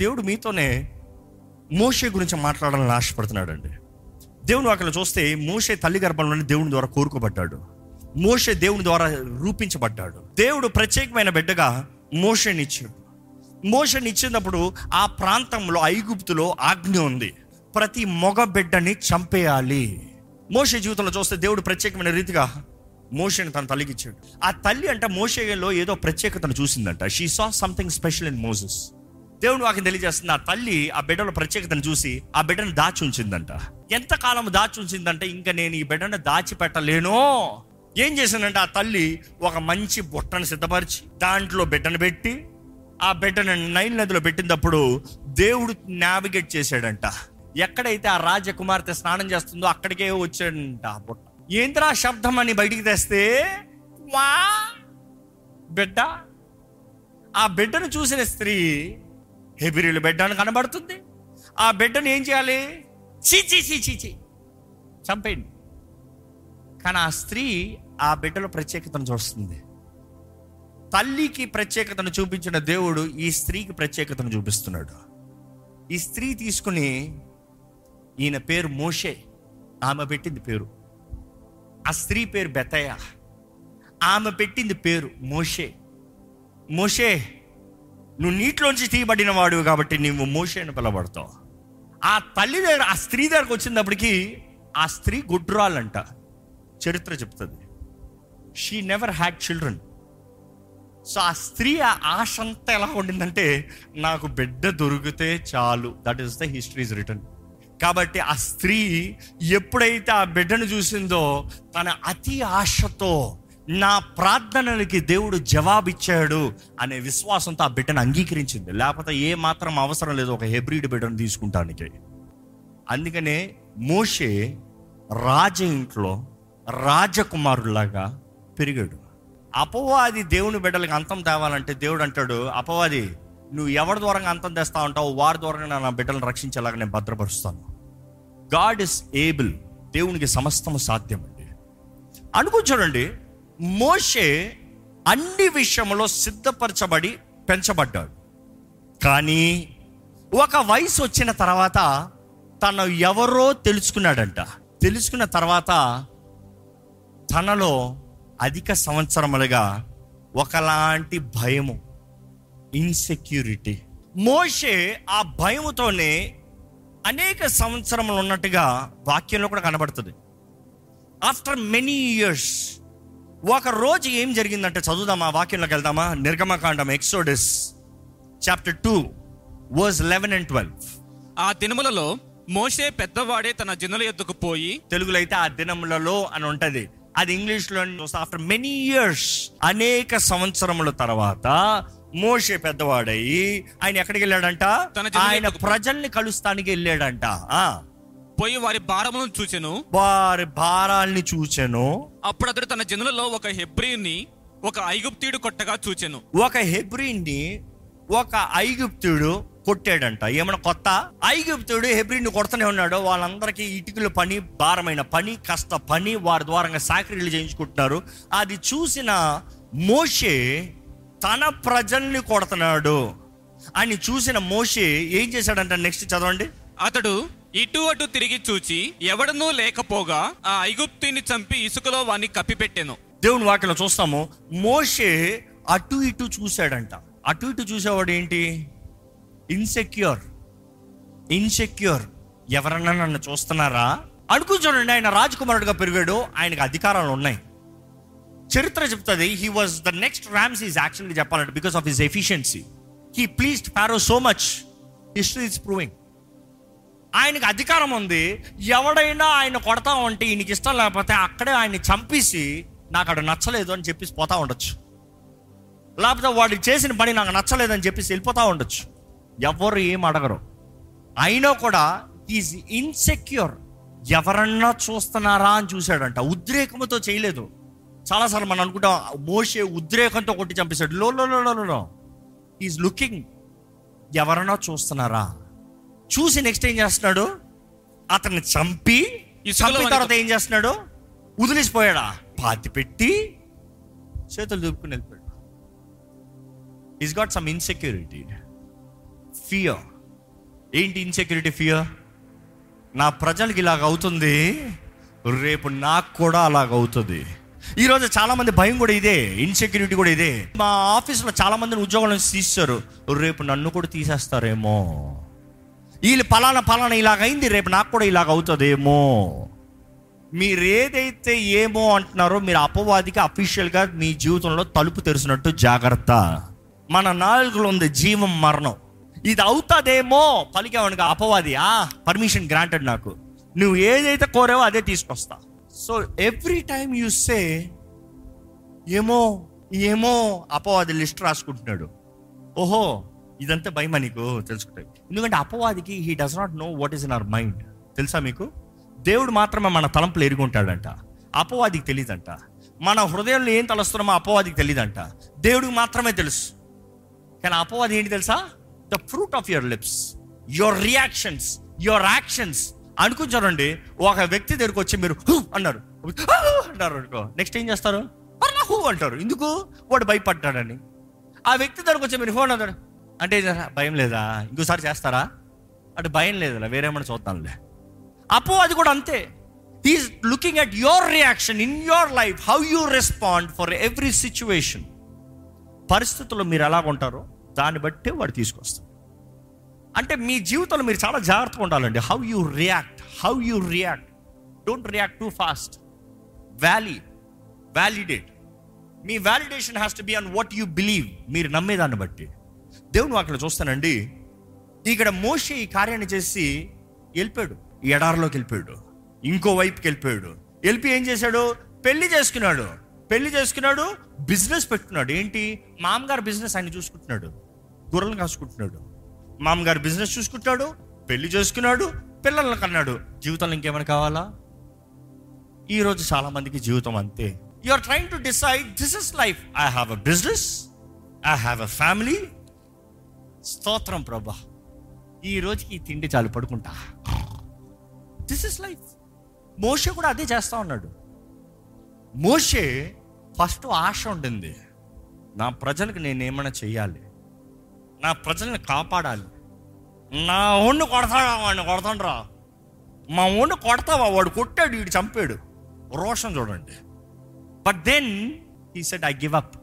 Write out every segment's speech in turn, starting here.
దేవుడు మీతోనే మోషే గురించి మాట్లాడాలని ఆశపడుతున్నాడు అండి దేవుని అక్కడ చూస్తే మోషే తల్లి గర్భంలోనే దేవుని ద్వారా కోరుకోబడ్డాడు. మోషే దేవుని ద్వారా రూపించబడ్డాడు. దేవుడు ప్రత్యేకమైన బిడ్డగా మోషనిచ్చాడు మోషనిచ్చినప్పుడు ఇచ్చినప్పుడు ఆ ప్రాంతంలో ఐగుప్తులో ఆజ్ఞ ఉంది. ప్రతి మగ బిడ్డని చంపేయాలి. మోషే జీవితంలో చూస్తే దేవుడు ప్రత్యేకమైన రీతిగా మోషని తన తల్లికి ఇచ్చాడు. ఆ తల్లి అంటే మోషేలో ఏదో ప్రత్యేకతను చూసిందంట. She saw something special in Moses దేవుడు వాకి తెలియజేస్తుంది ఆ తల్లి ఆ బిడ్డల ప్రత్యేకతను చూసి ఆ బిడ్డను దాచి ఉంచిందంట. ఎంతకాలం దాచి ఉంచిందంటే ఇంకా నేను ఈ బిడ్డను దాచిపెట్టలేను. ఏం చేసిందంటే ఆ తల్లి ఒక మంచి బుట్టను సిద్ధపరిచి దాంట్లో బిడ్డను పెట్టి ఆ బిడ్డను నైల్ నదిలో పెట్టినప్పుడు దేవుడు నావిగేట్ చేశాడంట. ఎక్కడైతే ఆ రాజకుమార్తె స్నానం చేస్తుందో అక్కడికే వచ్చాడంట ఆ బుట్ట. ఏంద్రా శబ్దం అని బయటికి తెస్తే వా బిడ్డ. ఆ బిడ్డను చూసిన స్త్రీ హెబిరిలు బిడ్డ అని కనబడుతుంది. ఆ బిడ్డను ఏం చేయాలి? చీచి చీచి చీ చంపేయండి. కానీ ఆ స్త్రీ ఆ బిడ్డలో ప్రత్యేకతను చూస్తుంది. తల్లికి ప్రత్యేకతను చూపించిన దేవుడు ఈ స్త్రీకి ప్రత్యేకతను చూపిస్తున్నాడు. ఈ స్త్రీ తీసుకుని ఈయన పేరు మోషే. ఆమె పెట్టింది పేరు. ఆ స్త్రీ పేరు బెతయ. ఆమె పెట్టింది పేరు మోషే. మోషే నువ్వు నీటిలోంచి తీయబడిన వాడు కాబట్టి నువ్వు మోషే అని పిలబడతావు ఆ తల్లి దగ్గర ఆ స్త్రీ దగ్గరకు వచ్చినప్పటికీ ఆ స్త్రీ గుడ్రాలంట. చరిత్ర చెప్తుంది. She never had children so ఆ స్త్రీ ఆ ఆశ అంతా ఎలా ఉండిందంటే నాకు బిడ్డ దొరికితే చాలు. That is the history is return కాబట్టి ఆ స్త్రీ ఎప్పుడైతే ఆ బిడ్డను చూసిందో తన అతి ఆశతో నా ప్రార్థనలకి దేవుడు జవాబిచ్చాడు అనే విశ్వాసంతో ఆ బిడ్డను అంగీకరించింది. లేకపోతే ఏ మాత్రం అవసరం లేదు ఒక హెబ్రిడ్ బిడ్డను తీసుకుంటానికి. అందుకనే మోషే రాజ ఇంట్లో రాజకుమారులాగా పెరిగాడు. అపవాది దేవుని బిడ్డలకి అంతం తేవాలంటే దేవుడు అంటాడు అపవాది నువ్వు ఎవరి ద్వారా అంతం తెస్తా ఉంటావు వారి ద్వారా నా బిడ్డలను రక్షించేలాగా నేను భద్రపరుస్తాను. God is able. దేవునికి సమస్తము సాధ్యం అండి అనుకో చూడండి మోషే అన్ని విషయంలో సిద్ధపరచబడి పెంచబడ్డాడు. కానీ ఒక వయసు వచ్చిన తర్వాత తను ఎవరో తెలుసుకున్నాడంట. తెలుసుకున్న తర్వాత తనలో అధిక సంవత్సరములుగా ఒకలాంటి భయము ఇన్సెక్యూరిటీ మోషే ఆ భయముతోనే అనేక సంవత్సరములు ఉన్నట్టుగా వాక్యంలో కూడా కనబడుతుంది. ఆఫ్టర్ మెనీ ఇయర్స్ ఒక రోజు ఏం జరిగిందంటే చదువుదామా వాక్యంలోకి వెళ్దామా? నిర్గమకాండం Exodus chapter two verse eleven and twelve ఆ దినములలో మోషే పెద్దవాడే తన జనుల ఎద్దుకు పోయి తెలుగులో అయితే ఆ దినములలో అని ఉంటది. అది ఇంగ్లీష్లో ఆఫ్టర్ మెనీ ఇయర్స్ అనేక సంవత్సరముల తర్వాత మోషే పెద్దవాడయి ఆయన ఎక్కడికి వెళ్ళాడంట? ఆయన ప్రజల్ని కలుస్తానికి వెళ్ళాడంట. ఆ. పోయి వారి భారములను చూచెను. వారి భారాల్ని చూచెను. అప్పుడు అతడు తన జనులలో ఒక హెబ్రిని ఒక ఐగుప్తీయుడు కొట్టగా చూచెను. ఒక హెబ్రిన్ని ఒక ఐగుప్తుడు కొట్టాడంట. ఏమన్నా కొత్త? ఐగుప్తుడు హెబ్రిన్ని కొడుతూనే ఉన్నాడు. వాళ్ళందరికీ ఇటుకల పని భారమైన పని కష్ట పని వారి ద్వారా సాకరీలు చేయించుకుంటున్నారు. అది చూసిన మోషే తన ప్రజల్ని కొడుతున్నాడు. అని చూసిన మోషే ఏం చేశాడంట? నెక్స్ట్ చదవండి. అతడు ఇటు అటు తిరిగి చూచి ఎవడనూ లేకపోగా ఆ ఐగుప్తుని చంపి ఇసుకలో వాణ్ణి కప్పిపెట్టాను. దేవుని వాక్యలో చూస్తాము. మోషే అటు ఇటు చూశాడంట. అటు ఇటు చూసేవాడు ఏంటి? ఇన్సెక్యూర్ ఇన్సెక్యూర్ ఎవరన్నా నన్ను చూస్తున్నారా? అనుకు చూడండి ఆయన రాజకుమారుడుగా పెరిగాడు ఆయనకు అధికారాలు ఉన్నాయి. చరిత్ర చెప్తుంది he was the next Ramses is యాక్చువల్గా చెప్పాలంటే because of his efficiency he pleased Pharaoh so much history is proving ఆయనకు అధికారం ఉంది. ఎవడైనా ఆయన కొడతా ఉంటే ఈయనకి ఇష్టం లేకపోతే అక్కడే ఆయన్ని చంపేసి నాకు అక్కడ నచ్చలేదు అని చెప్పేసి పోతా ఉండొచ్చు. లేకపోతే వాడికి చేసిన పని నాకు నచ్చలేదని చెప్పేసి వెళ్ళిపోతా ఉండొచ్చు. ఎవరు ఏం అడగరు. అయినా కూడా ఈజ్ ఇన్సెక్యూర్. ఎవరన్నా చూస్తున్నారా అని చూశాడంట. ఉద్రేకముతో చేయలేదు. చాలాసార్లు మనం అనుకుంటాం మోసే ఉద్రేకంతో కొట్టి చంపేశాడు. లో లో లో లో లో ఈజ్ లుకింగ్ ఎవరన్నా చూస్తున్నారా? చూసి నెక్స్ట్ ఏం చేస్తున్నాడు? అతన్ని చంపి చంపిన తర్వాత ఏం చేస్తున్నాడు? వదిలేసిపోయాడా? పాతి పెట్టి చేతులు దూపుకుని వెళ్ళిపోయాడు. Is got some insecurity fear ఏంటి ఇన్సెక్యూరిటీ ఫియర్ నా ప్రజలకి ఇలాగ అవుతుంది. రేపు నాకు కూడా అలాగ అవుతుంది. ఈరోజు చాలా మంది భయం కూడా ఇదే. ఇన్సెక్యూరిటీ కూడా ఇదే. మా ఆఫీస్లో చాలా మందిని ఉద్యోగాల నుంచి తీస్తారు రేపు నన్ను కూడా తీసేస్తారేమో. వీళ్ళు పలానా పలానా ఇలాగైంది రేపు నాకు కూడా ఇలాగ అవుతుందేమో. మీరు ఏదైతే ఏమో అంటున్నారో మీరు అపవాదికి అఫీషియల్గా మీ జీవితంలో తలుపు తెరిచినట్టు జాగ్రత్త. మన నాలుగులో ఉంది జీవం మరణం. ఇది అవుతుందేమో పలికేవాడికి అపవాది ఆ పర్మిషన్ గ్రాంటెడ్ నాకు. నువ్వు ఏదైతే కోరావో అదే తీసుకొస్తా. So every time you say ఏమో ఏమో అపవాది లిస్ట్ రాసుకుంటున్నాడు. ఓహో ఇదంతా భయమా నీకు? తెలుసుకుంటాయి. ఎందుకంటే అపవాదికి he does not know what is in our mind తెలుసా మీకు? దేవుడు మాత్రమే మన తలంపులు ఎరుగుంటాడంట అపవాదికి తెలియదంట మన హృదయంలో ఏం తలస్తున్నామో అపవాదికి తెలియదంట దేవుడికి మాత్రమే తెలుసు. కానీ అపవాది ఏంటి తెలుసా? The fruit of your lips your reactions your actions అనుకుంటారండి ఒక వ్యక్తి దగ్గరికి వచ్చి మీరు "హూ" అన్నారు. అంటారు అనుకో. నెక్స్ట్ ఏం చేస్తారు? "అర్రా, హూ అంటారు. ఎందుకు? వాడు భయపడ్డాడని. ఆ వ్యక్తి దగ్గరకు వచ్చి మీరు హూ అన్నారు. అంటే భయం లేదా? ఇంకోసారి చేస్తారా? అంటే భయం లేదులే వేరేమన్నా చూద్దాంలే. అపో అది కూడా అంతే. He's looking at your reaction in your life how you respond for every situation పరిస్థితుల్లో మీరు ఎలా ఉంటారో దాన్ని బట్టే వాడు తీసుకొస్తాడు. అంటే మీ జీవితంలో మీరు చాలా జాగ్రత్తగా ఉండాలండి. How you react how you react don't react too fast valley validate me validation has to be on what you believe మీరు నమ్మేదాన్ని బట్టి. దేవుడు అక్కడ చూస్తానండి. ఇక్కడ మోషే ఈ కార్యాన్ని చేసి వెళ్ళిపోయాడు. ఎడారిలోకి వెళ్ళిపోయాడు. ఇంకో వైపుకి వెళ్ళిపోయాడు. వెళ్ళి ఏం చేశాడు? పెళ్ళి చేసుకున్నాడు. పెళ్ళి చేసుకున్నాడు బిజినెస్ పెట్టుకున్నాడు. ఏంటి? మామగారు బిజినెస్ ఆయన చూసుకుంటున్నాడు. గుర్రలు కాసుకుంటున్నాడు. మామగారు బిజినెస్ చూసుకుంటున్నాడు పెళ్ళి చేసుకున్నాడు పిల్లల్ని కన్నాడు. జీవితంలో ఇంకేమైనా కావాలా? ఈరోజు చాలామందికి చాలా మందికి జీవితం అంతే. You are trying to decide this is life I have a business I have a family స్తోత్రం ప్రభా. ఈ రోజుకి ఈ తిండి చాలు పడుకుంటా. దిస్ ఇస్ లైఫ్ మోషే కూడా అదే చేస్తా ఉన్నాడు. మోషే ఫస్ట్ ఆశ ఉండింది. నా ప్రజలకు నేను ఏమైనా చెయ్యాలి? నా ప్రజల్ని కాపాడాలి? నా ఒండు కొడతాడా వాడిని? కొడతాండ్రా మా ఒండు కొడతావా? వాడు కొట్టాడు వీడు చంపాడు. రోషన్ చూడండి. But then he said I give up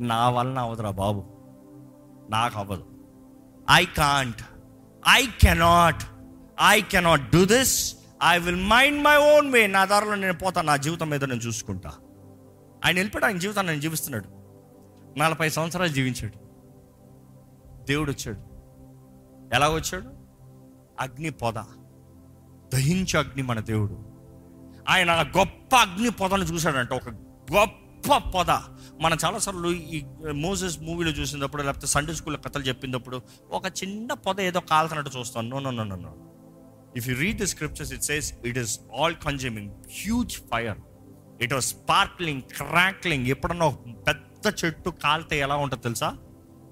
నా వలన అవదురా బాబు. నాకు అవ్వదు I can't I cannot I cannot do this I will mind my own way నా దారిలో నేను పోతాను నా జీవితం మీద నేను చూసుకుంటా. ఆయన వెళ్ళిపోయాడు ఆయన జీవితాన్ని నేను జీవిస్తున్నాడు. నలభై సంవత్సరాలు జీవించాడు. దేవుడు వచ్చాడు. ఎలా వచ్చాడు? అగ్ని పొద. దహించు అగ్ని మన దేవుడు. ఆయన గొప్ప అగ్ని పొదను చూశాడంట. ఒక గొప్ప పొద. మనం చాలాసార్లు ఈ మోజెస్ మూవీలో చూసినప్పుడు లేకపోతే సండే స్కూల్లో కథలు చెప్పినప్పుడు ఒక చిన్న పొద ఏదో కాలుతున్నట్టు చూస్తాను. No no no no no if you read the scriptures it says it is all consuming huge fire it was sparkling crackling ఎప్పుడన్నా పెద్ద చెట్టు కాలితే ఎలా ఉంటుంది తెలుసా?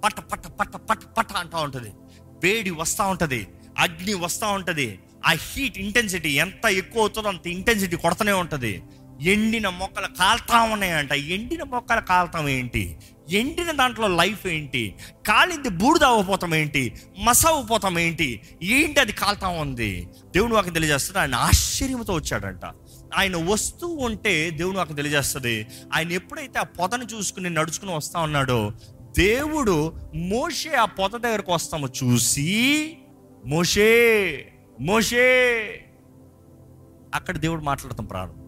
పట్ట పట్ట పట్ట పట పట్ట అంటూ ఉంటుంది. వేడి వస్తూ ఉంటుంది అగ్ని వస్తూ ఉంటుంది. ఆ హీట్ ఇంటెన్సిటీ ఎంత ఎక్కువ అవుతుందో అంత ఇంటెన్సిటీ కొడతనే ఉంటుంది. ఎండిన మొక్కలు కాలుతా ఉన్నాయంట. ఎండిన మొక్కలు కాలుతాం ఏంటి? ఎండిన దాంట్లో లైఫ్ ఏంటి? కాలింది బూడిద అవ్వపోతాం ఏంటి? మస అవ్వపోతాం ఏంటి? ఏంటి అది కాలుతా ఉంది? దేవుడు వాకి తెలియజేస్తుంది. ఆయన ఆశ్చర్యంతో వచ్చాడంట. ఆయన వస్తూ ఉంటే దేవుడు నాకు తెలియజేస్తుంది. ఆయన ఎప్పుడైతే ఆ పొదను చూసుకుని నడుచుకుని వస్తా ఉన్నాడో దేవుడు మోషే ఆ పొద దగ్గరకు వస్తామో చూసి మోషే మోషే! అక్కడ దేవుడు మాట్లాడతాం ప్రారంభం.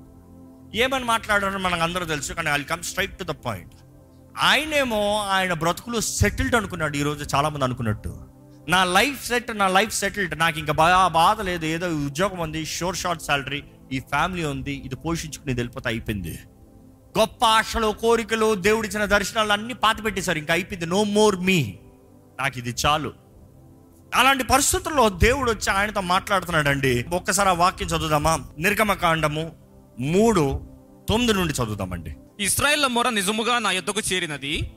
ఏమని మాట్లాడారో మనకు అందరూ తెలుసు కానీ I come straight to the point ఆయనేమో ఆయన బ్రతుకులు సెటిల్డ్ అనుకున్నాడు ఈరోజు చాలామంది అనుకున్నట్టు. నా లైఫ్ సెట్ నా లైఫ్ సెటిల్డ్ నాకు ఇంకా బా బాధ లేదు ఏదో ఉద్యోగం ఉంది షోర్ షార్ట్ శాలరీ ఈ ఫ్యామిలీ ఉంది ఇది పోషించుకుని వెళ్ళిపోతే అయిపోయింది. గొప్ప ఆశలు కోరికలు దేవుడిచ్చిన దర్శనాలు అన్ని పాత పెట్టేశారు ఇంకా అయిపోయింది. నో మోర్ మీ నాకు ఇది చాలు. అలాంటి పరిస్థితుల్లో దేవుడు వచ్చి ఆయనతో మాట్లాడుతున్నాడండి. ఒక్కసారి ఆ వాక్యం చదువుదామా? నిర్గమ కాండము మూడు తొమ్మిది నుండి చదువుదామండి. ఇస్రాయేళ్ళ మొర నిజముగా నా యొద్దకు చేరినది.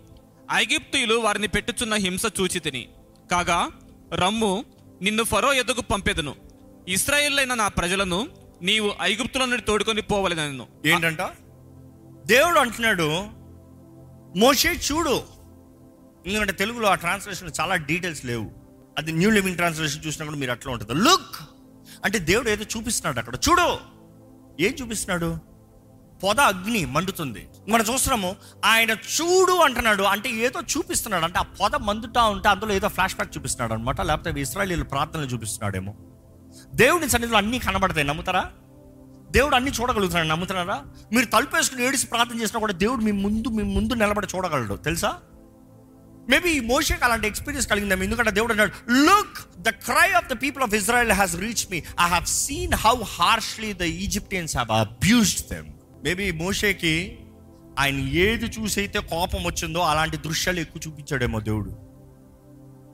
ఐగిప్తీయులు వారిని పెట్టుచున్న హింస చూచి తిని కాగా రమ్ము నిన్ను ఫరో ఎద్దకు పంపెదను. ఇస్రాయేళ్ళైన నా ప్రజలను నీవు ఐగుప్తుల నుండి తోడుకొని పోవలెనను. ఏంటంట? దేవుడు అంటున్నాడు మోషే చూడు. ఎందుకంటే తెలుగులో ఆ ట్రాన్స్లేషన్ చాలా డీటెయిల్స్ లేవు. అది న్యూ లివింగ్ ట్రాన్స్లేషన్ చూసినా కూడా మీరు అట్లా ఉంటుంది. లుక్! అంటే దేవుడు ఏదో చూపిస్తున్నాడు అక్కడ. చూడు! ఏం చూపిస్తున్నాడు? పొద అగ్ని మండుతుంది. మనం చూస్తున్నాము ఆయన చూడు అంటున్నాడు. అంటే ఏదో చూపిస్తున్నాడు. అంటే ఆ పొద మందుతా ఉంటే అందులో ఏదో ఫ్లాష్ బ్యాక్ చూపిస్తున్నాడు అనమాట లేకపోతే ఇస్రాయలీలు ప్రార్థనలు చూపిస్తున్నాడేమో. దేవుని సన్నిధిలో అన్నీ కనబడతాయి. నమ్ముతారా? దేవుడు అన్ని చూడగలుగుతున్నాడు. నమ్ముతున్నారా? మీరు తలుపు వేసుకుని ఏడిసి ప్రార్థన చేసినా కూడా దేవుడు మీ ముందు మీ ముందు నిలబడి చూడగలడు. తెలుసా? మేబీ ఈ మోషకి అలాంటి ఎక్స్పీరియన్స్ కలిగిందేమో ఎందుకంటే దేవుడు అన్నాడు look the cry of the people of Israel has reach me I have seen how harshly the Egyptians have abused them maybe మోషేకి ఆయన ఏది చూసి అయితే కోపం వచ్చిందో అలాంటి దృశ్యాలు ఎక్కువ చూపించాడేమో దేవుడు.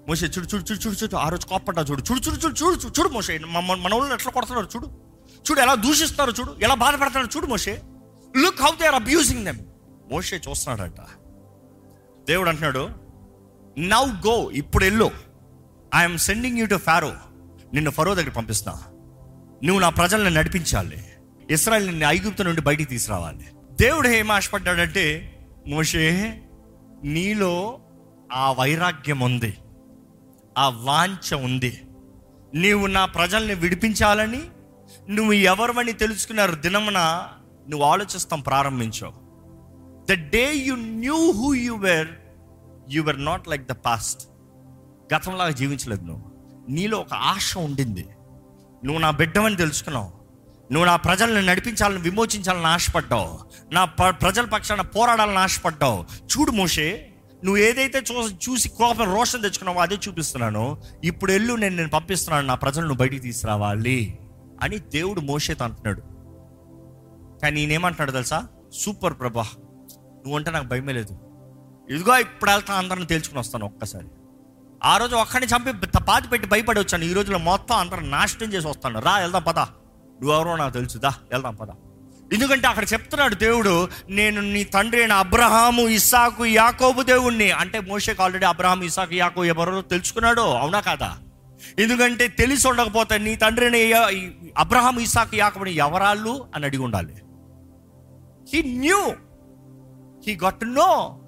మోసే చూడు చూడు చూడు చూడు చూడు ఆ రోజు కోపడ్డా చూడు. చూడు చూడు చూడు చూడు చూడు చూడు మోసే మన మన వాళ్ళు ఎట్లా కొడుతున్నారు చూడు. చూడు ఎలా దూషిస్తున్నారు చూడు. ఎలా బాధపడుతున్నారు చూడు మోసే look how they are abusing them మోసే చూస్తున్నాడంట. దేవుడు అంటున్నాడు నౌ గో ఇప్పుడు వెళ్ళు. I'm sending you to Pharaoh నిన్ను ఫరో దగ్గర పంపిస్తా. నువ్వు నా ప్రజల్ని నడిపించాలి. ఇస్రాయల్ నిన్ను ఐగుప్తు నుండి బయటికి తీసుకురావాలి. దేవుడు ఏం ఆశపడ్డాడంటే మోషే నీలో ఆ వైరాగ్యం ఉంది. ఆ వాంఛ ఉంది. నీవు నా ప్రజల్ని విడిపించాలని నువ్వు ఎవరివని తెలుసుకున్నారు దినమున నువ్వు ఆలోచిస్తాం ప్రారంభించావు. The day you knew who you were you were not like the past గతంలాగా జీవించలేదు నువ్వు. నీలో ఒక ఆశ ఉండింది. నువ్వు నా బిడ్డవని తెలుసుకున్నావు. నువ్వు నా ప్రజల్ని నడిపించాలని విమోచించాలని ఆశపడ్డావు. నా ప- ప్రజల పక్షాన పోరాడాలని ఆశపడ్డావు. చూడు మోషే నువ్వు ఏదైతే చూ చూసి కోపం రోషం తెచ్చుకున్నావో అదే చూపిస్తున్నాను. ఇప్పుడు ఎల్లు నేను నేను పంపిస్తున్నాను. నా ప్రజలను బయటికి తీసుకురావాలి అని దేవుడు మోషేతో అంటున్నాడు. కానీ నేనేమంటున్నాడు తెలుసా? సూపర్ ప్రభా నువ్వంటే నాకు భయమే లేదు. ఇదిగో ఇప్పుడు వెళ్తా అందరిని తేల్చుకుని వస్తాను ఒక్కసారి. ఆ రోజు ఒక్కడిని చంపి పాతి పెట్టి భయపడి వచ్చాను ఈ రోజులో మొత్తం అందరం నాశనం చేసి వస్తాను. రా వెళ్దాం పద. నువ్వెవరో నాకు తెలుసు దా వెళ్దాం పద. ఎందుకంటే అక్కడ చెప్తున్నాడు దేవుడు నేను నీ తండ్రి అయిన అబ్రహాము ఇస్సాకు యాకోబు దేవుణ్ణి. అంటే మోషేకి ఆల్రెడీ అబ్రహాం ఇసాకు యాకో ఎవరో తెలుసుకున్నాడు అవునా కాదా? ఎందుకంటే తెలిసి ఉండకపోతే నీ తండ్రి అయిన అబ్రహాం ఇస్సాకు యాకోబుని ఎవరాళ్ళు అని అడిగి ఉండాలి. He knew he got no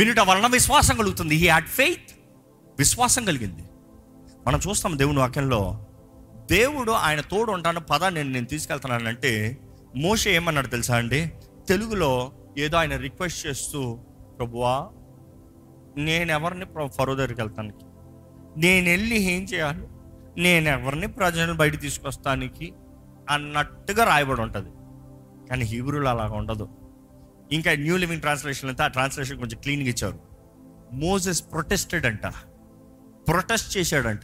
వినుట వలన విశ్వాసం కలుగుతుంది. హీ హ్యాడ్ ఫెయిత్ విశ్వాసం కలిగింది. మనం చూస్తాం దేవుని వాక్యంలో దేవుడు ఆయన తోడు ఉంటాను పద నేను నేను తీసుకెళ్తానంటే మోష ఏమన్నాడు తెలుసా అండి? తెలుగులో ఏదో ఆయన రిక్వెస్ట్ చేస్తూ ప్రభువా నేను ఎవరిని ఫరో దగ్గరికి వెళ్తానికి? నేను వెళ్ళి ఏం చేయాలి? నేను ఎవరిని ప్రజలను బయట తీసుకొస్తానికి? అన్నట్టుగా రాయబడి ఉంటుంది. కానీ హీబ్రూలు అలాగ ఉండదు. ఇంకా న్యూ లివింగ్ ట్రాన్స్లేషన్ అంతా ఆ ట్రాన్స్లేషన్ కొంచెం క్లీన్గా ఇచ్చారు. మోజెస్ ప్రొటెస్టెడ్ అంట. ప్రొటెస్ట్ చేశాడంట.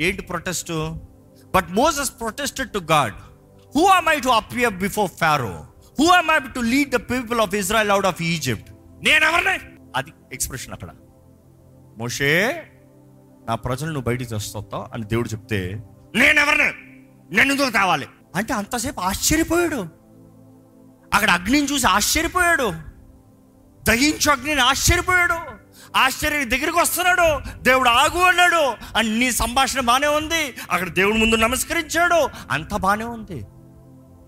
ఏంటి protest but Moses protested to God who am I to appear before Pharaoh who am I to lead the people of Israel out of Egypt నేను అది ఎక్స్ప్రెషన్ అక్కడ. మోషే నా ప్రజలు నువ్వు బయటికి తెస్తావు అని దేవుడు చెప్తే నేను నన్ను నేను అంటే అంతసేపు ఆశ్చర్యపోయాడు. అక్కడ అగ్నిని చూసి ఆశ్చర్యపోయాడు. దహించు అగ్నిని ఆశ్చర్యపోయాడు. ఆశ్చర్య దగ్గరికి వస్తున్నాడు. దేవుడు ఆగు అన్నాడు. అన్ని సంభాషణ బాగానే ఉంది. అక్కడ దేవుడి ముందు నమస్కరించాడు. అంత బాగానే ఉంది.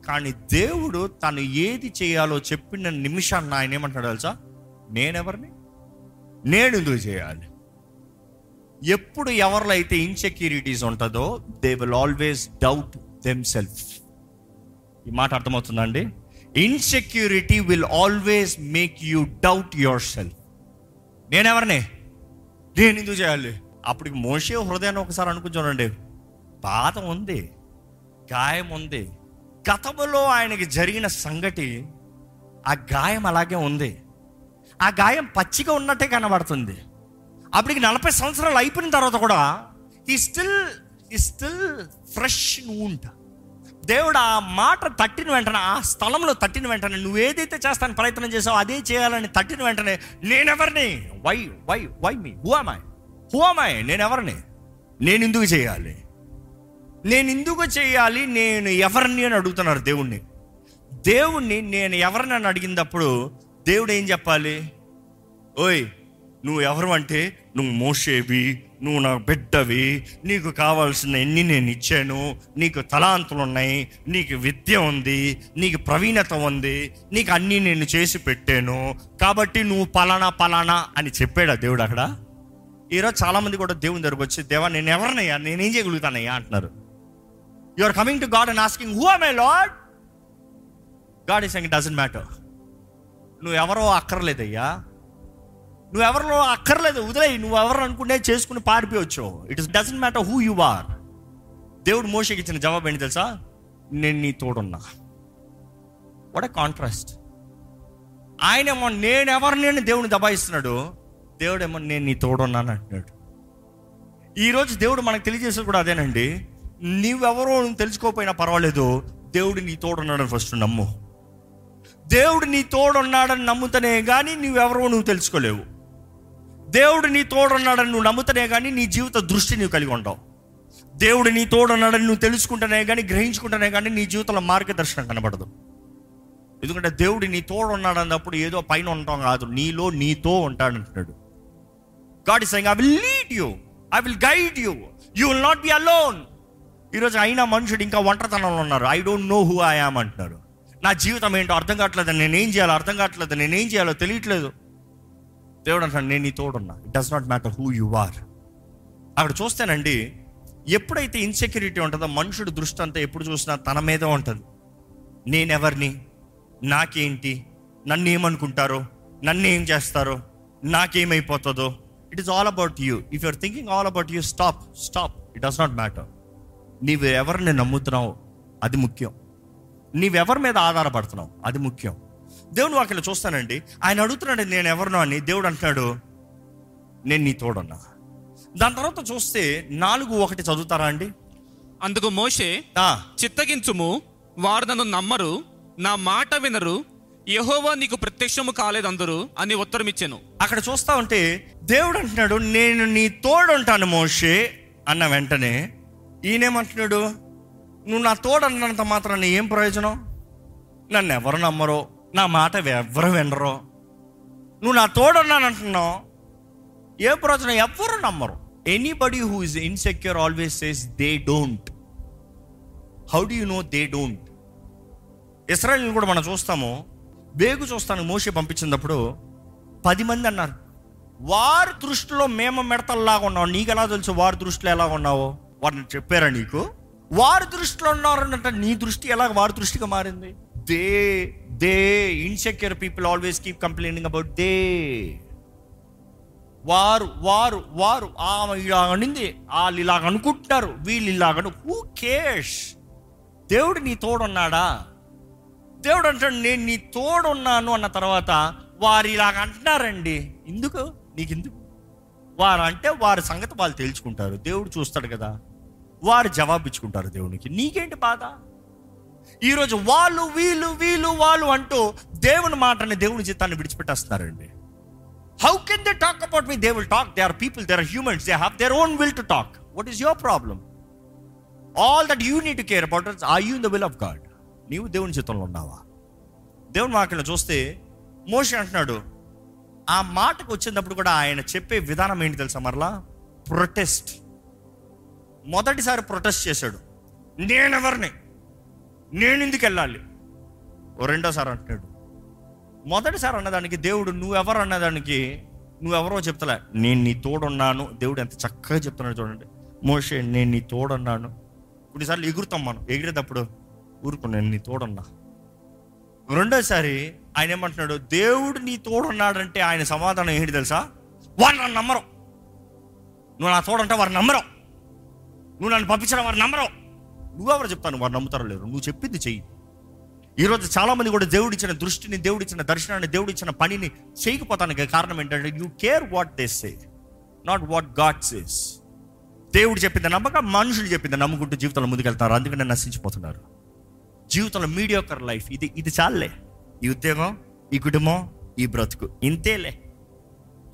కానీ దేవుడు తను ఏది చేయాలో చెప్పిన నిమిషాన్ని ఆయన ఏమంటాడు తెలుసా? నేనెవరిని? నేను ఎందుకు చేయాలి? ఎప్పుడు ఎవరిలో అయితే ఇన్సెక్యూరిటీస్ ఉంటుందో they will always doubt them self ఈ మాట అర్థమవుతుందండి insecurity will always make you doubt your self నేనెవరిని? నేను ఎందుకు చేయాలి? అప్పటికి మోసే హృదయాన్ని ఒకసారి అనుకుంటానండి బాధ ఉంది గాయం ఉంది. గతంలో ఆయనకి జరిగిన సంగతి ఆ గాయం అలాగే ఉంది. ఆ గాయం పచ్చిగా ఉన్నట్టే కనబడుతుంది. అప్పటికి నలభై సంవత్సరాలు అయిపోయిన తర్వాత కూడా ఈ స్టిల్ ఈ స్టిల్ ఫ్రెష్ ఉంటా. దేవుడు ఆ మాట తట్టిన వెంటనే ఆ స్థలంలో తట్టిన వెంటనే నువ్వు ఏదైతే చేస్తాను ప్రయత్నం చేసావో అదే చేయాలని తట్టిన వెంటనే నేనెవరిని? Why why why me who am I నేనెవరిని? నేను ఎందుకు చేయాలి? నేను ఎందుకు చేయాలి? నేను ఎవరిని అని అడుగుతున్నారు దేవుణ్ణి. దేవుణ్ణి నేను ఎవరిని అని అడిగినప్పుడు దేవుడు ఏం చెప్పాలి? ఓయ్ నువ్వు ఎవరు అంటే నువ్వు మోసేవి నువ్వు నా బిడ్డవి నీకు కావాల్సిన ఎన్ని నేను ఇచ్చాను నీకు తలాంతులు ఉన్నాయి నీకు విద్య ఉంది నీకు ప్రవీణత ఉంది నీకు అన్నీ నేను చేసి పెట్టాను. కాబట్టి నువ్వు పలానా పలానా అని చెప్పాడా దేవుడు అక్కడ? ఈరోజు చాలామంది కూడా దేవుని దగ్గరకు వచ్చి దేవా నేను ఎవరినయ్యా? నేనేం చేయగలుగుతానయ్యా? అంటున్నారు. You are coming to God and asking who my lord God is అంగ్ doesn't matter నువ్వు ఎవరో అక్కర్లేదయ్యా. నువ్వు ఎవరిలో అక్కర్లేదు వదిలేయి నువ్వు ఎవరు అనుకుంటే చేసుకుని పారిపోవచ్చు it is doesn't matter who you are దేవుడు మోషకి ఇచ్చిన జవాబు ఏంటి తెలుసా? నేను నీ తోడున్నా. వాట్ ఎ కాంట్రాస్ట్ ఆయనేమో నేనెవరు నేను దేవుని దబాయిస్తున్నాడు. దేవుడేమో నేను నీ తోడున్నాను అంటున్నాడు. ఈరోజు దేవుడు మనకు తెలియజేసేది కూడా అదేనండి. నీవెవరో నువ్వు తెలుసుకోకపోయినా పర్వాలేదు దేవుడు నీ తోడున్నాడని ఫస్ట్ నమ్ము. దేవుడు నీ తోడున్నాడని నమ్ముతనే కానీ నువ్వెవరో నువ్వు తెలుసుకోలేవు. దేవుడు నీ తోడున్నాడని నువ్వు నమ్ముతనే కానీ నీ జీవిత దృష్టి నువ్వు కలిగి ఉండవు. దేవుడు నీ తోడున్నాడని నువ్వు తెలుసుకుంటేనే కానీ గ్రహించుకుంటేనే కానీ నీ జీవితంలో మార్గదర్శనం కనబడదు. ఎందుకంటే దేవుడు నీ తోడు ఉన్నాడు అన్నప్పుడు ఏదో పైన ఉంటాం కాదు నీలో నీతో ఉంటాడు అంటున్నాడు. God is I will lead you I will guide you you will not be alone ఈరోజు అయినా మనుషుడు ఇంకా ఒంటరితనంలో ఉన్నారు. I don't know who I am అంటున్నారు నా జీవితం ఏంటో అర్థం కావట్లేదు నేనేం చేయాలో అర్థం కావట్లేదు నేనేం చేయాలో తెలియట్లేదు. దేవుడు అంటాడు నేను నీ తోడున్నా. It does not matter who you are అక్కడ చూస్తేనండి ఎప్పుడైతే ఇన్సెక్యూరిటీ ఉంటుందో మనుషుడు దృష్టి అంతా ఎప్పుడు చూసినా తన మీదే ఉంటుంది. నేనెవరిని? నాకేంటి? నన్ను ఏమనుకుంటారో నన్ను ఏం చేస్తారో? నాకేమైపోతుందో? It is all about you if you're thinking all about you stop stop it does not matter నీవు ఎవరిని నమ్ముతున్నావు అది ముఖ్యం. నీవెవరి మీద ఆధారపడుతున్నావు? అది ముఖ్యం. దేవుని వాక్యలో చూస్తానండి. ఆయన అడుగుతున్నాడు నేను ఎవరినో అని. దేవుడు అంటున్నాడు నేను నీ తోడున్నా. దాని తర్వాత చూస్తే నాలుగు ఒకటి చదువుతారా అండి? అందుకు మోషే చిత్తగించుము వారు నన్ను నమ్మరు నా మాట వినరు యెహోవా నీకు ప్రత్యక్షము కాలేదందరు అని ఉత్తరం ఇచ్చాను. అక్కడ చూస్తా ఉంటే దేవుడు అంటున్నాడు నేను నీ తోడు ఉంటాను మోషే అన్న వెంటనే ఈయనేమంటున్నాడు నువ్వు నా తోడు అన్నంత మాత్రాన్ని ఏం ప్రయోజనం? నన్ను ఎవరు నమ్మరో? నా మాట ఎవరు వినరు. నువ్వు నా తోడున్నాను అంటున్నావు. ఏ ప్రయోజనం ఎవ్వరు నమ్మరు. Anybody who is insecure always says they don't how do you know they don't Israel కూడా మనం చూస్తాము. వేగు చూస్తాను మోషే పంపించినప్పుడు పది మంది అన్నారు వారి దృష్టిలో మేము మెడతల్లాగా ఉన్నావు నీకు ఎలా తెలుసు వారి దృష్టిలో ఎలా ఉన్నావో? వారిని చెప్పారా నీకు? వారి దృష్టిలో ఉన్నారంటే నీ దృష్టి ఎలా వారి దృష్టిగా మారింది? They they insecure people always keep complaining about they వారు వారు వారు ఆమె ఇలాగనింది వాళ్ళు ఇలాగ అనుకుంటున్నారు వీళ్ళు ఇలాగ హూ కేష్ దేవుడు నీ తోడున్నాడా? దేవుడు అంటాడు నేను నీ తోడున్నాను అన్న తర్వాత వారు ఇలాగ అంటున్నారండి. ఎందుకు? నీకు ఎందుకు వారు అంటే వారి సంగతి వాళ్ళు తెలుసుకుంటారు. దేవుడు చూస్తాడు కదా. వారు జవాబిచ్చుకుంటారు దేవునికి. నీకేంటి బాధ? ఈరోజు వాళ్ళు వీళ్ళు వీళ్ళు వాళ్ళు అంటూ దేవుని మాటని దేవుని చిత్తాన్ని విడిచిపెట్టేస్తున్నారండి. How can they talk about me they will talk they are people they are humans they have their own will to talk what is your problem all that you need to care about are you in the will of God నీవు దేవుని చిత్తంలో ఉన్నావా? దేవుని వాక్యలో చూస్తే motion అంటున్నాడు ఆ మాటకు వచ్చినప్పుడు కూడా ఆయన చెప్పే విధానం ఏంటి తెలుసా మరలా? ప్రొటెస్ట్ మొదటిసారి ప్రొటెస్ట్ చేశాడు. నేనెవరిని నేను ఎందుకు వెళ్ళాలి ఓ రెండోసారి అంటున్నాడు మొదటిసారి అన్నదానికి దేవుడు నువ్వెవరు అన్నదానికి నువ్వెవరో చెప్తలే. నేను నీ తోడున్నాను. దేవుడు ఎంత చక్కగా చెప్తున్నాడు చూడండి. మోషే నేను నీ తోడున్నాను. కొన్నిసార్లు ఎగురుతాం మనం. ఎగిరేటప్పుడు ఊరుకు నేను నీ తోడున్నా. రెండోసారి ఆయన ఏమంటున్నాడు? దేవుడు నీ తోడున్నాడంటే ఆయన సమాధానం ఏంటి తెలుసా? వారు నన్ను నమ్మరు. నువ్వు నా తోడంటే వారు నమ్మరు. నువ్వు నన్ను పంపించడం వారు నమ్మరు. నువ్వెవరు చెప్తాను వారు నమ్ముతారో లేరు నువ్వు చెప్పింది చెయ్యి. ఈరోజు చాలా మంది కూడా దేవుడిచ్చిన దృష్టిని దేవుడిచ్చిన దర్శనాన్ని దేవుడిచ్చిన పనిని చేయకపోతానికి కారణం ఏంటంటే you care what they say not what God says దేవుడు చెప్పింది నమ్మక మనుషులు చెప్పింది నమ్ముకుంటూ జీవితంలో ముందుకెళ్తారు. అందుకనే నశించిపోతున్నారు. జీవితంలో మీడియోకర్ లైఫ్ ఇది ఇది చాలే ఈ ఉద్యోగం ఈ కుటుంబం ఈ బ్రతుకు. ఇంతేలే.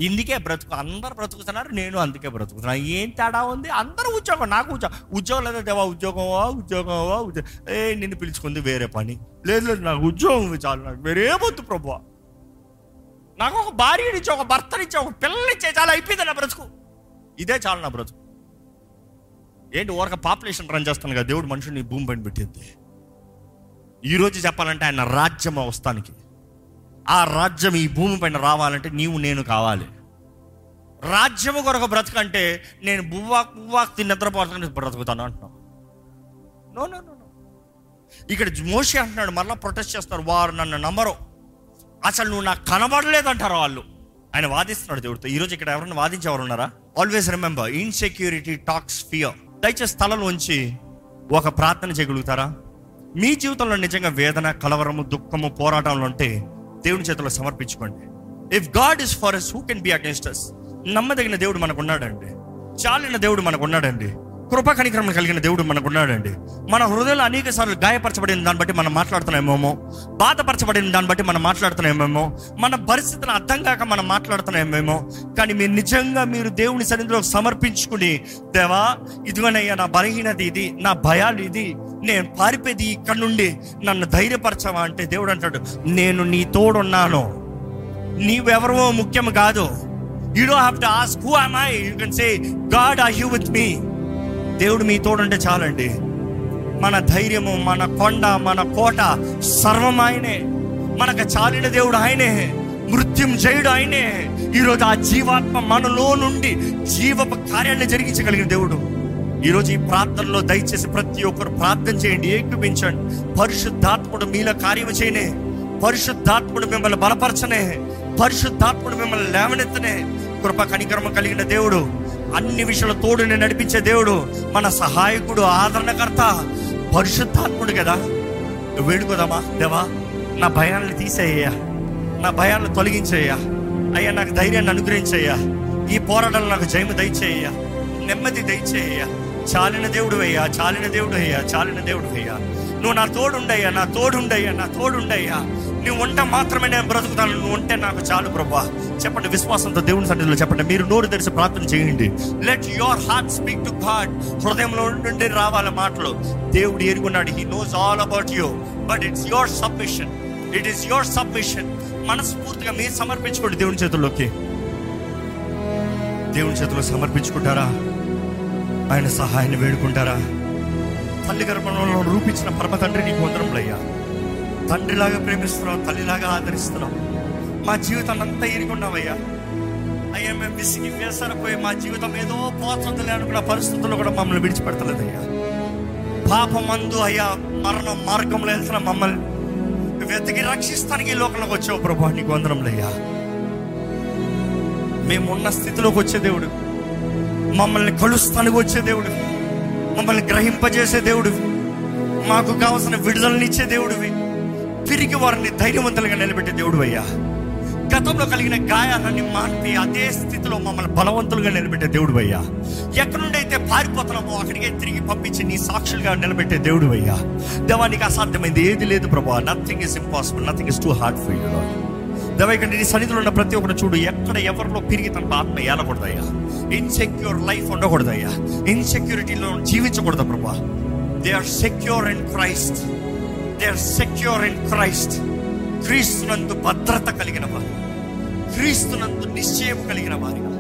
ఇందుకే బ్రతుకు అందరు బ్రతుకుతున్నారు నేను అందుకే బ్రతుకుతున్నాను ఏం తేడా ఉంది? అందరూ ఉద్యోగం నాకు ఉద్యోగం ఉద్యోగం లేదా దేవా ఉద్యోగమా ఉద్యోగమా ఉద్యోగం ఏ నిన్ను పిలుచుకుంది వేరే పని. లేదు లేదు నాకు ఉద్యోగం చాలు నాకు వేరే వద్దు ప్రభు. నాకు ఒక భార్యనిచ్చి ఒక భర్తనిచ్చి ఒక పిల్లనిచ్చే చాలా అయిపోయింది నా బ్రతుకు. ఇదే చాలు నా బ్రతుకు. ఏంటి ఊరక పాపులేషన్ రన్ చేస్తాను కదా దేవుడు మనుషుని భూమి పైన పెట్టింది. ఈరోజు చెప్పాలంటే ఆయన రాజ్యం అవస్థానికి ఆ రాజ్యం ఈ భూమి పైన రావాలంటే నీవు నేను కావాలి. రాజ్యము కొరకు బ్రతకంటే నేను బువ్వాక్ బువ్వాక్ తిని నిద్రపోతాను బ్రతుకుతాను అంటున్నాను నో నో నో ఇక్కడ మోషి అంటున్నాడు మరలా ప్రొటెస్ట్ చేస్తారు వారు నన్ను నమ్మరు. అసలు నువ్వు నాకు కనబడలేదు అంటారు వాళ్ళు. ఆయన వాదిస్తున్నాడు దేవుడితో. ఈరోజు ఇక్కడ ఎవరైనా వాదించి ఉన్నారా? Always remember insecurity talks fear దయచేసి స్థలంలోంచి ఒక ప్రార్థన చేయగలుగుతారా? మీ జీవితంలో నిజంగా వేదన కలవరము దుఃఖము పోరాటంలో ఉంటే దేవుని చేతిలో సమర్పించుకోండి. If God is for us who can be against us నమ్మదగిన దేవుడు మనకు ఉన్నాడండి చాలిన దేవుడు మనకున్నాడండి. కృప కనికరం కలిగిన దేవుడు మనకున్నాడండి. మన హృదయంలో అనేక సార్లు గాయపరచబడిన దాన్ని బట్టి మనం మాట్లాడుతున్నామేమో. బాధపరచబడిన దాన్ని బట్టి మనం మాట్లాడుతున్నామేమో. మన పరిస్థితిని అర్థం కాక మనం మాట్లాడుతున్నామేమో. కానీ మీరు నిజంగా మీరు దేవుని సన్నిధిలో సమర్పించుకుని దేవా ఇదిగోనయ్యా నా బలహీనత ఇది నా భయాలు ఇది నేను పారిపోయేది ఇక్కడ నుండి నన్ను ధైర్యపరచవా అంటే దేవుడు అంటాడు నేను నీ తోడున్నాను. నీవెవరో ముఖ్యం కాదు. You do have to ask who am I you can say God are you with me దేవుడు మీ తోడుంటే చాలండి. మన ధైర్యము మన కొండ మన కోట సర్వం ఆయనే. మనకు చాలిన దేవుడు ఆయనే. మృత్యుం జయుడు ఆయనే. ఈరోజు ఆ జీవాత్మ మనలో నుండి జీవపు కార్యాన్ని జరిగించగలిగిన దేవుడు. ఈరోజు ఈ ప్రార్థనలో దయచేసి ప్రతి ఒక్కరు ప్రార్థన చేయండి ఏకుపించండి పరిశుద్ధాత్ముడు మీలో కార్యము చేయనే పరిశుద్ధాత్ముడు మిమ్మల్ని బలపరచనే పరిశుద్ధాత్ముడు మిమ్మల్ని లేవనెత్తనే కృప కనికరమ కలిగిన దేవుడు అన్ని విషయాల తోడుని నడిపించే దేవుడు మన సహాయకుడు ఆదరణకర్త పరిశుద్ధాత్ముడు కదా. వేడుకోదామా దేవా నా భయాలను తీసేయ్యా నా భయాలను తొలగించేయ్యా అయ్యా నాకు ధైర్యాన్ని అనుగ్రహించయ్యా ఈ పోరాటాలు నాకు జయము దయచేయ్యా నెమ్మది దయచేయ్యా. చాలిన దేవుడు అయ్యా చాలిన దేవుడు అయ్యా చాలిన దేవుడు అయ్యా. నువ్వు నా తోడుండయ్యా నా తోడుండయ్యా నా తోడుండయ్యా. నువ్వు ఉంటే మాత్రమే నేను బ్రతుకుతాను నువ్వు ఉంటే నాకు చాలు ప్రభా. చెప్పండి విశ్వాసంతో దేవుని సన్నిధిలో చెప్పండి మీరు నోరు తెరిచి ప్రార్థన చేయండి. Let your heart speak to God హృదయంలో నుండి రావాలి మాటలు. దేవుడు ఎరుగున్నాడు. He knows all about you but it's your submission it is your submission మనస్ఫూర్తిగా మీరు సమర్పించుకోండి దేవుని చేతుల్లోకి. దేవుని చేతుల్లో సమర్పించుకుంటారా? ఆయన సహాయాన్ని వేడుకుంటారా? తల్లి గర్భంలో రూపించిన పరమ తండ్రి నీకు వందరములయ్యా తండ్రిలాగా ప్రేమిస్తున్నాం తల్లిలాగా ఆదరిస్తున్నాం మా జీవితాన్ని అంతా ఎరుగున్నావయ్యా అయ్యా మేము విసిగి వేసరిపోయి మా జీవితం ఏదో పోతుందిలే అనుకున్న పరిస్థితుల్లో కూడా మమ్మల్ని విడిచిపెడతలేదయ్యా పాపమందు అయ్యా మరణ మార్గంలో వెళ్తున్న మమ్మల్ని వెతికి రక్షిస్తానికి ఈ లోకంలోకి వచ్చావు ప్రభా నీకు వందరంలయ్యా మేము ఉన్న స్థితిలోకి వచ్చే దేవుడు. మమ్మల్ని కలుస్తానికి వచ్చే దేవుడు. మమ్మల్ని గ్రహింపజేసే దేవుడు. మాకు కావలసిన విడుదలనిచ్చే దేవుడివి తిరిగి వారిని ధైర్యవంతులుగా నిలబెట్టే దేవుడు అయ్యా. గతంలో కలిగిన గాయాలన్నీ మాన్పి అదే స్థితిలో మమ్మల్ని బలవంతులుగా నిలబెట్టే దేవుడు అయ్యా. ఎక్కడి నుండి అయితే పారిపోతున్నామో అక్కడికే తిరిగి పంపించి నీ సాక్షులుగా నిలబెట్టే దేవుడు అయ్యా. దేవానికి అసాధ్యమైంది ఏది లేదు ప్రభా. Nothing is impossible nothing is too hard for you దేవా కంటే నీ సన్నిధిలో ఉన్న ప్రతి ఒక్కరు చూడు. ఎక్కడ ఎవరిలో పిరిగి తన ఆత్మ ఏలకూడదయ్యా? Insecure life ఉండకూడదయ్యా. ఇన్సెక్యూరిటీలో జీవించకూడదు ప్రభా. They are secure in Christ they are secure in Christ క్రీస్తునందు భద్రత కలిగిన వారు. క్రీస్తునందు నిశ్చయం కలిగిన వారిగా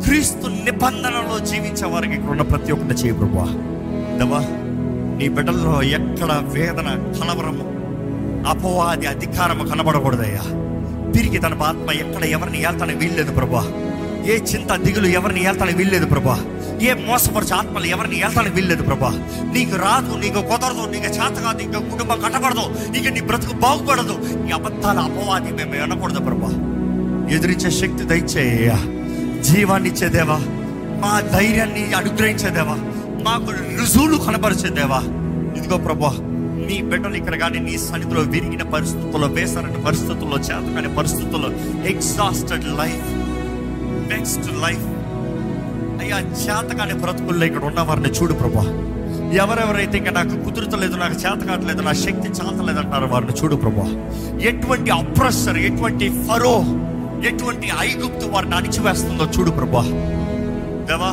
క్రీస్తు నిబంధనలో జీవించే వారికి ఇక్కడ ఉన్న ప్రతి ఒక్కటి చేయ ప్రభా. దేవా నీ బిడ్డల్లో ఎక్కడ వేదన కలవరము అపవాది అధికారము కనబడకూడదయ్యా. తిరిగి తన ఆత్మ ఎక్కడ ఎవరిని ఏళ్తానికి వీల్లేదు ప్రభా. ఏ చింత దిగులు ఎవరిని ఏళ్తానికి వీల్లేదు ప్రభా. ఏ మోసపరిచే ఆత్మలు ఎవరిని ఏళ్తానికి వీల్లేదు ప్రభా. నీకు రాదు నీకు కుదరదు నీకు చేత కాదు నీకు కుటుంబం కట్టబడదు ఇక నీ బ్రతుకు బాగుపడదు. నీ అబద్ధాల అపవాది మేము వినకూడదు ప్రభా. ఎదిరించే శక్తి దయచేయ్యా జీవాన్ని ఇచ్చేదేవా మా ధైర్యాన్ని అనుగ్రహించేదేవా మాకు రుజువులు కనపరిచేదేవా ఇదిగో ప్రభా నీ బిడ్డలు ఇక్కడ కానీ నీ సన్నిధిలో విరిగిన పరిస్థితుల్లో వేసరని పరిస్థితుల్లో చేతకాని పరిస్థితుల్లో ఎగ్జాస్టెడ్ లైఫ్ నెక్స్ట్ లైఫ్ అయ్యా చేతకాని బ్రతుకుల్లో ఇక్కడ ఉన్న వారిని చూడు ప్రభా. ఎవరెవరైతే ఇంకా నాకు కుదురుతలేదు నాకు చేత కావట్లేదు నా శక్తి చాలతలేదు అంటారు వారిని చూడు ప్రభా. ఎటువంటి అప్రెసర్ ఎటువంటి ఫరో ఎటువంటి ఐగుప్తు వారిని అణిచివేస్తుందో చూడు ప్రభా. దేవా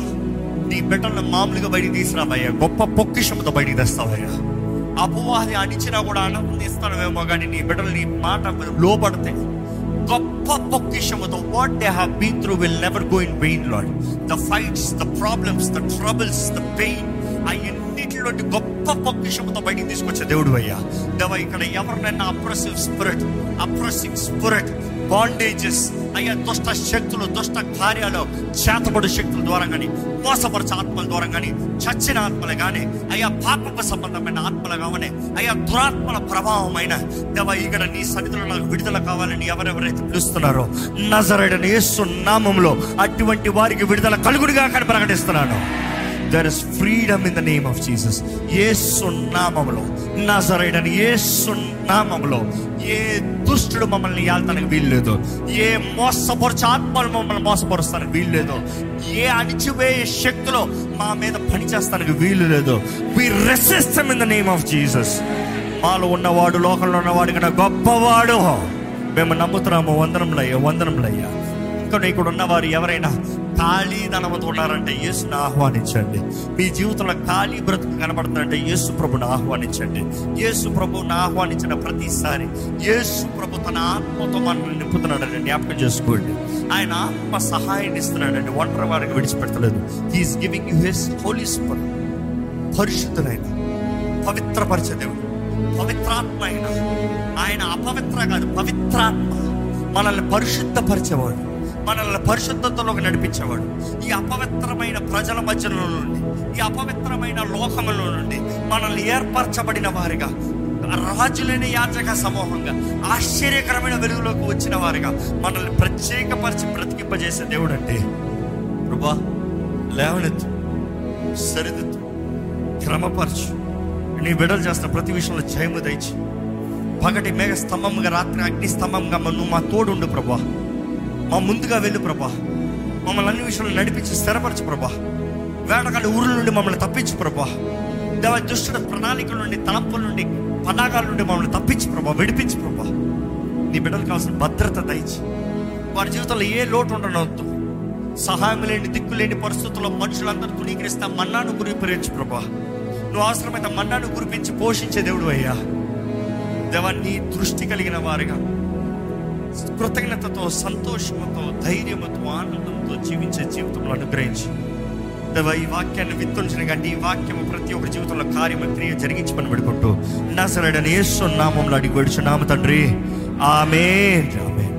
నీ బిడ్డలను మామూలుగా బయటికి తీసుకురావయ్యా గొప్ప పొక్కిషంతో బయటికి తెస్తావయ్యా. అపవాది అడిచినా కూడా ఆనందిస్తావేమో కానీ నీ బిడ్డలు నీ మాట లోపడితే గొప్ప పొక్కిషముతో what they have been through will never go in vain lord the fights the problems the troubles the pain అన్నిటిలో వీటిలోని గొప్ప పక్షముతో బయటికి తీసుకొచ్చే దేవుడు అయ్యా. దేవ ఇక్కడ ఎవరినైనా oppressive spirit oppressing spirit bondages అయ్యా దుష్ట శక్తులు దుష్ట కార్యాలు చేతబడు శక్తుల ద్వారా కానీ మోసపరచ ఆత్మల ద్వారా కానీ చచ్చిన ఆత్మలు కానీ అయ్యా పాపపు సంబంధమైన ఆత్మలు కావని అయ్యా దురాత్మల ప్రభావమైన దేవ ఇక్కడ నీ సన్నిధిలో నాకు విడుదల కావాలని ఎవరెవరైతే పిలుస్తున్నారో నజరడని యేసు నామంలో అటువంటి వారికి విడుదల కలుగుడిగా కానీ ప్రకటిస్తున్నాను there is freedom in the name of Jesus ఏ సున్నామంలో నా సరైన ఏ సున్నామంలో ఏ దుష్టుడు మమ్మల్ని ఏళ్తానికి వీల్లేదు. ఏ మోసపరచు ఆత్మలు మమ్మల్ని మోసపరుస్తానికి వీల్లేదు. ఏ అణిచివేయే శక్తులు మా మీద పనిచేస్తానికి వీలు లేదు we resist them in the name of Jesus మాలో ఉన్నవాడు లోకంలో ఉన్నవాడు కన్నా గొప్పవాడు. మేము నమ్ముతున్నాము. వందనములయ్యా వందనములయ్యా. ఇంకా ఇక్కడ ఉన్నవారు ఎవరైనా ఖాళీ ధనవంతు ఉన్నారంటే యేసుని ఆహ్వానించండి. మీ జీవితంలో ఖాళీ బ్రతుకు కనబడుతుందంటే యేసు ప్రభుని ఆహ్వానించండి. యేసు ప్రభుని ఆహ్వానించిన ప్రతిసారి యేసు ప్రభు తన ఆత్మతో మనల్ని నింపుతున్నాడని జ్ఞాపకం చేసుకోండి. ఆయన ఆత్మ సహాయాన్ని ఇస్తున్నాడండి. ఒంటరి వారికి విడిచిపెట్టలేదు. He's giving you his holy spirit పరిశుద్ధులైన పవిత్రపరిచే దేవుడు. పవిత్రాత్మ అయిన. ఆయన అపవిత్ర కాదు పవిత్రాత్మ. మనల్ని పరిశుద్ధపరిచేవాడు. మనల్ని పరిశుద్ధతలోకి నడిపించేవాడు. ఈ అపవిత్రమైన ప్రజల మధ్యలో నుండి ఈ అపవిత్రమైన లోకములో నుండి మనల్ని ఏర్పరచబడిన వారిగా రాజులేని యాచక సమూహంగా ఆశ్చర్యకరమైన వెలుగులోకి వచ్చిన వారిగా మనల్ని ప్రత్యేకపరిచి బ్రతికింపజేసే దేవుడు అంటే ప్రభా లేవనెత్తు సరిదిద్దు క్రమపరచు. నీ బిడలు చేస్తున్న ప్రతి విషయంలో జయము దయచి పగటి మేఘ స్తంభంగా రాత్రి అగ్ని స్తంభంగా నువ్వు మా తోడుండు ప్రభా. మా ముందుగా వెళ్ళు ప్రభా. మమ్మల్ని అన్ని విషయంలో నడిపించి స్థిరపరచు ప్రభా. వేటగాడి ఊరుల నుండి మమ్మల్ని తప్పించు ప్రభా. దేవ దుష్టుల ప్రణాళికల నుండి తలంపుల నుండి పన్నాగాల నుండి మమ్మల్ని తప్పించు ప్రభా విడిపించు ప్రభా. నీ బిడ్డలు కావాల్సిన భద్రత దయచి. వారి జీవితంలో ఏ లోటు ఉండనవద్దు. సహాయం లేని దిక్కు లేని పరిస్థితుల్లో మనుషులందరూ తుణీకరిస్తా మన్నాను కురిపించు ప్రభా. నువ్వు అవసరమైతే మన్నాను గురిపించి పోషించే దేవుడు అయ్యా. దేవా నీ దృష్టి కలిగిన వారిగా కృతజ్ఞతతో సంతోషంతో ధైర్యంతో ఆనందంతో జీవించే జీవితంలో అనుగ్రహించి. ఈ వాక్యాన్ని విత్తుంచిన కానీ ఈ వాక్యము ప్రతి ఒక్కరి జీవితంలో కార్యము క్రియ జరిగించి పని పెడుకుంటూ నా సరైన ఏసు నామంలో అడిగి నామ తండ్రి. ఆమె ఆమె